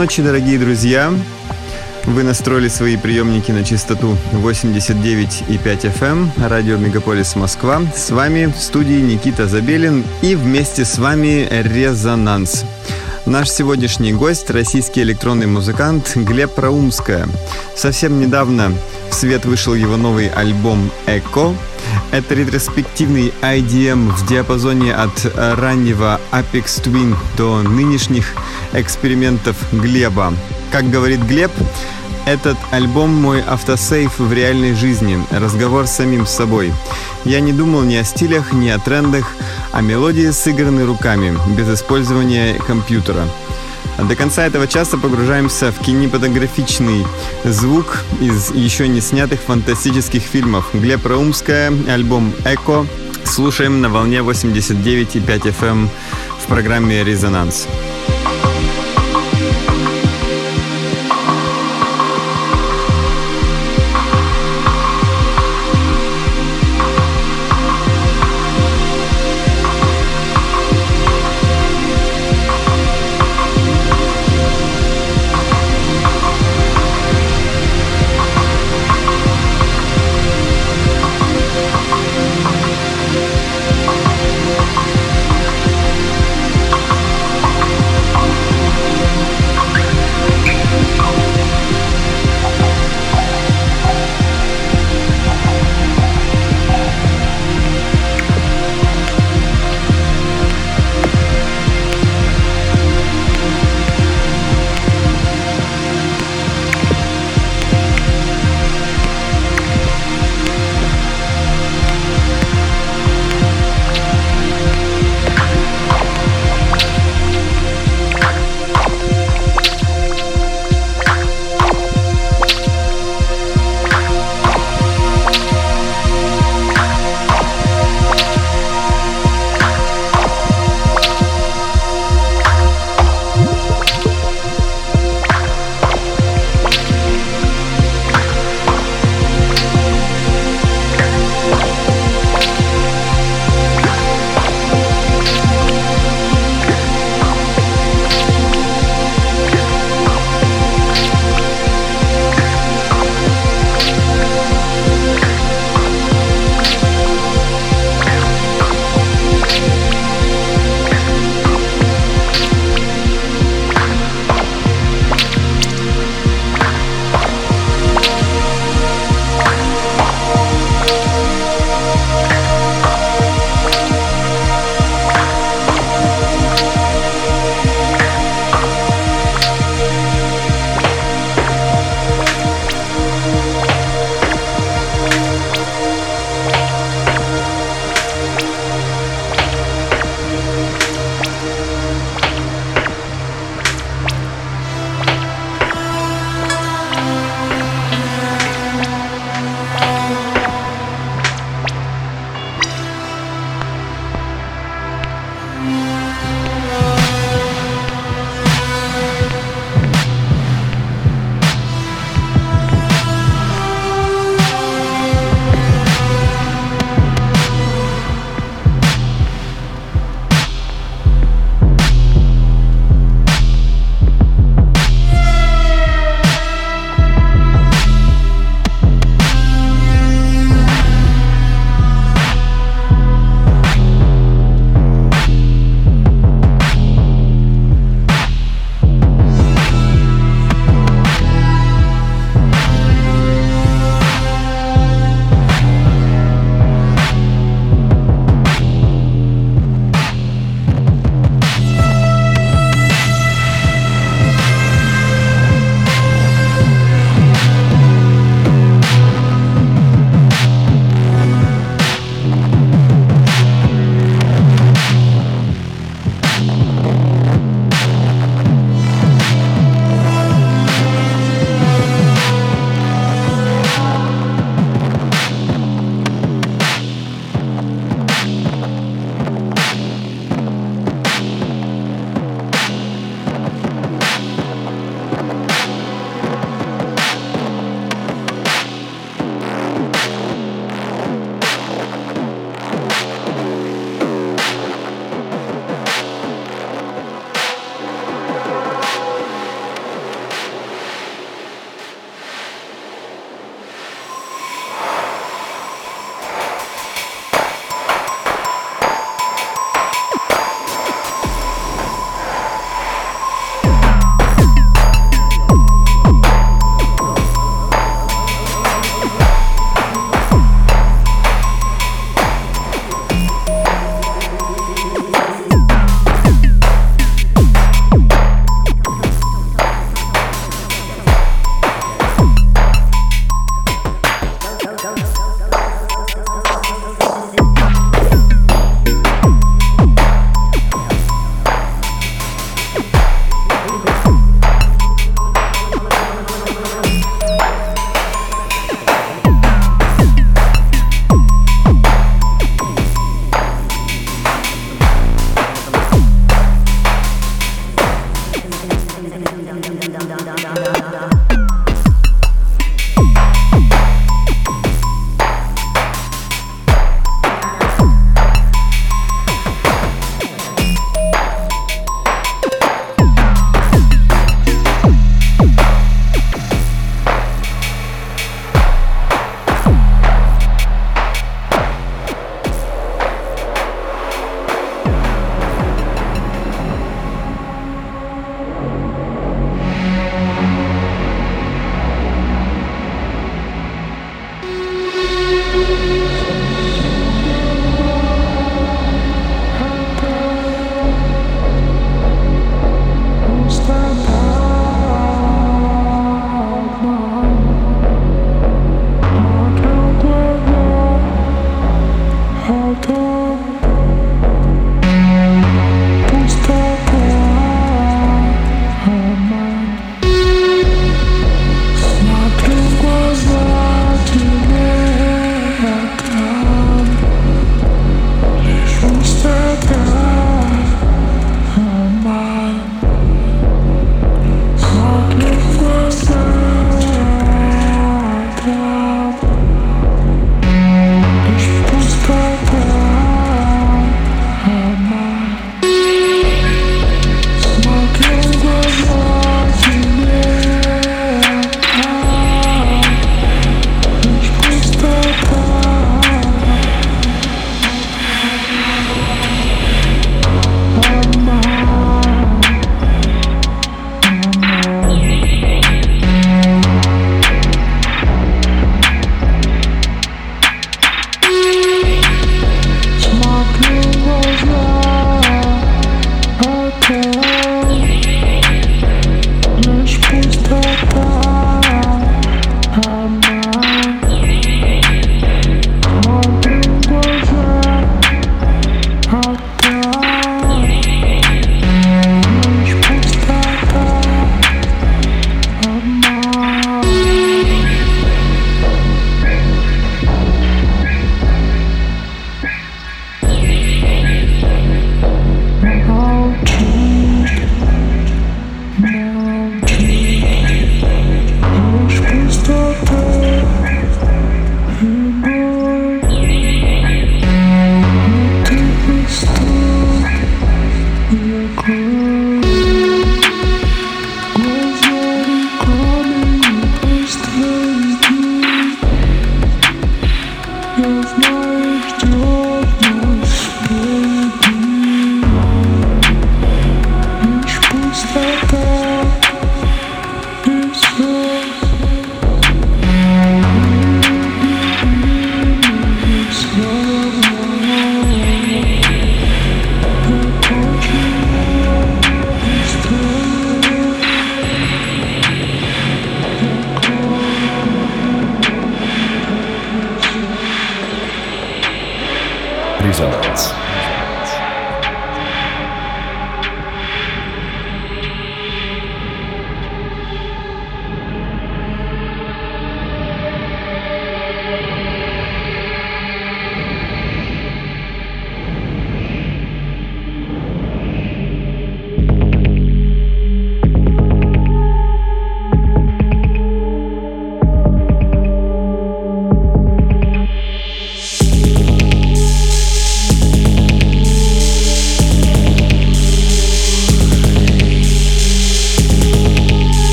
ночи, дорогие друзья! Вы настроили свои приемники на частоту 89,5 FM, эм, радио Мегаполис Москва. С вами в студии Никита Забелин и вместе с вами «Резонанс». Наш сегодняшний гость – российский электронный музыкант Глеб Раумская. Совсем недавно в свет вышел его новый альбом «Эко», это ретроспективный IDM в диапазоне от раннего Apex Twin до нынешних экспериментов Глеба. Как говорит Глеб, этот альбом мой автосейф в реальной жизни, разговор с самим собой. Я не думал ни о стилях, ни о трендах, а мелодии сыграны руками, без использования компьютера. До конца этого часа погружаемся в кинематографичный звук из еще не снятых фантастических фильмов. Глеб Раумская, альбом «Эко». Слушаем на волне 89,5 FM эм в программе «Резонанс».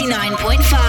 89.5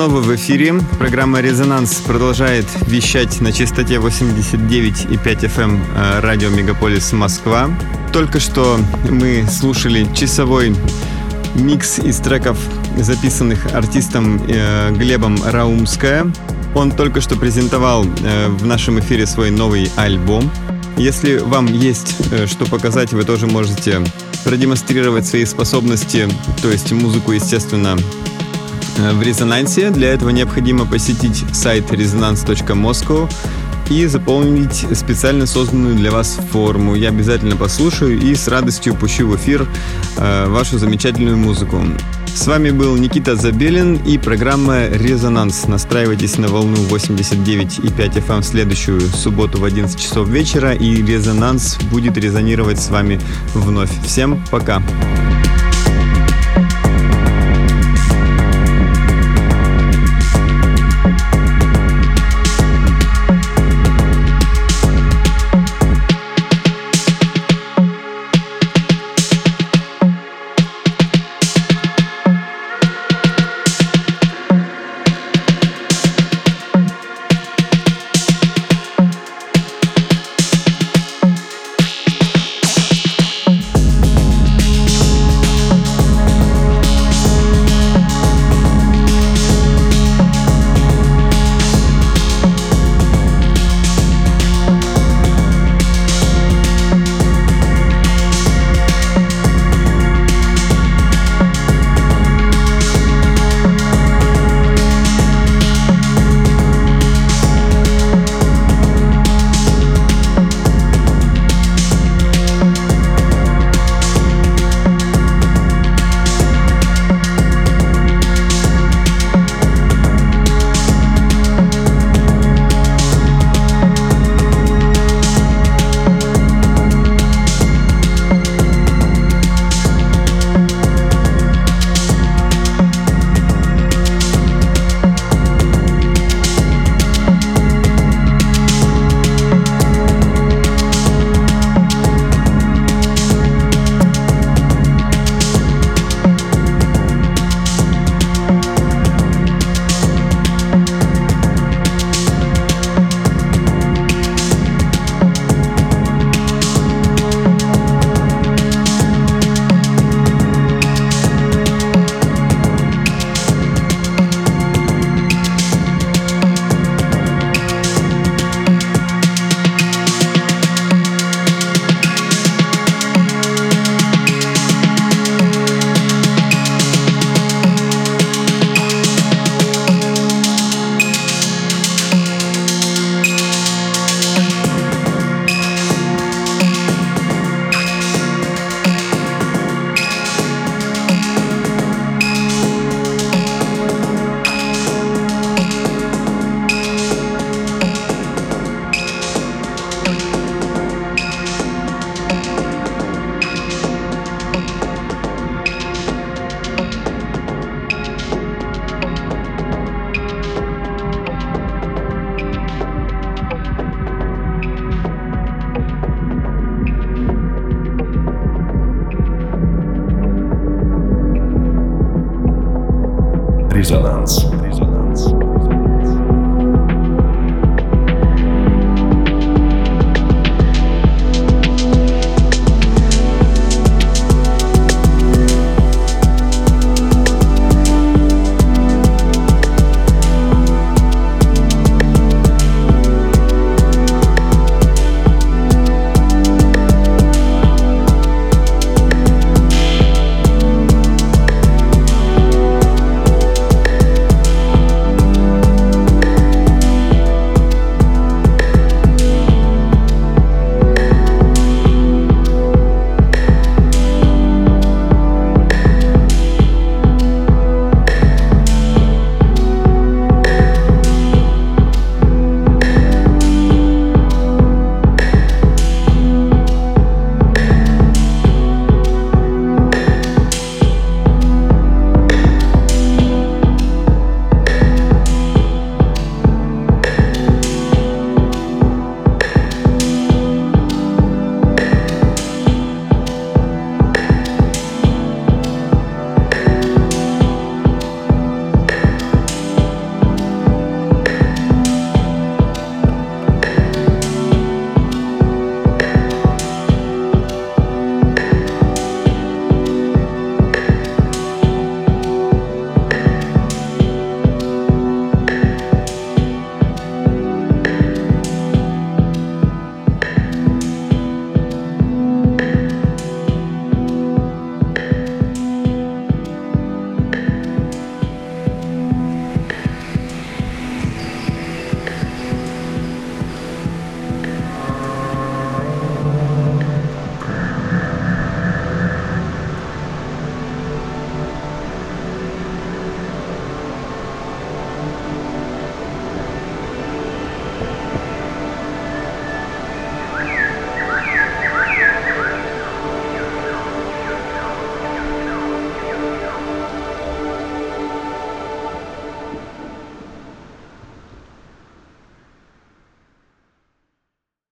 снова в эфире. Программа «Резонанс» продолжает вещать на частоте 89,5 FM э, радио «Мегаполис Москва». Только что мы слушали часовой микс из треков, записанных артистом э, Глебом Раумская. Он только что презентовал э, в нашем эфире свой новый альбом. Если вам есть что показать, вы тоже можете продемонстрировать свои способности, то есть музыку, естественно, Э, в резонансе. Для этого необходимо посетить сайт resonance.moscow и заполнить специально созданную для вас форму. Я обязательно послушаю и с радостью пущу в эфир э, вашу замечательную музыку. С вами был Никита Забелин и программа «Резонанс». Настраивайтесь на волну 89,5 FM эм в следующую субботу в 11 часов вечера, и «Резонанс» будет резонировать с вами вновь. Всем! Пока.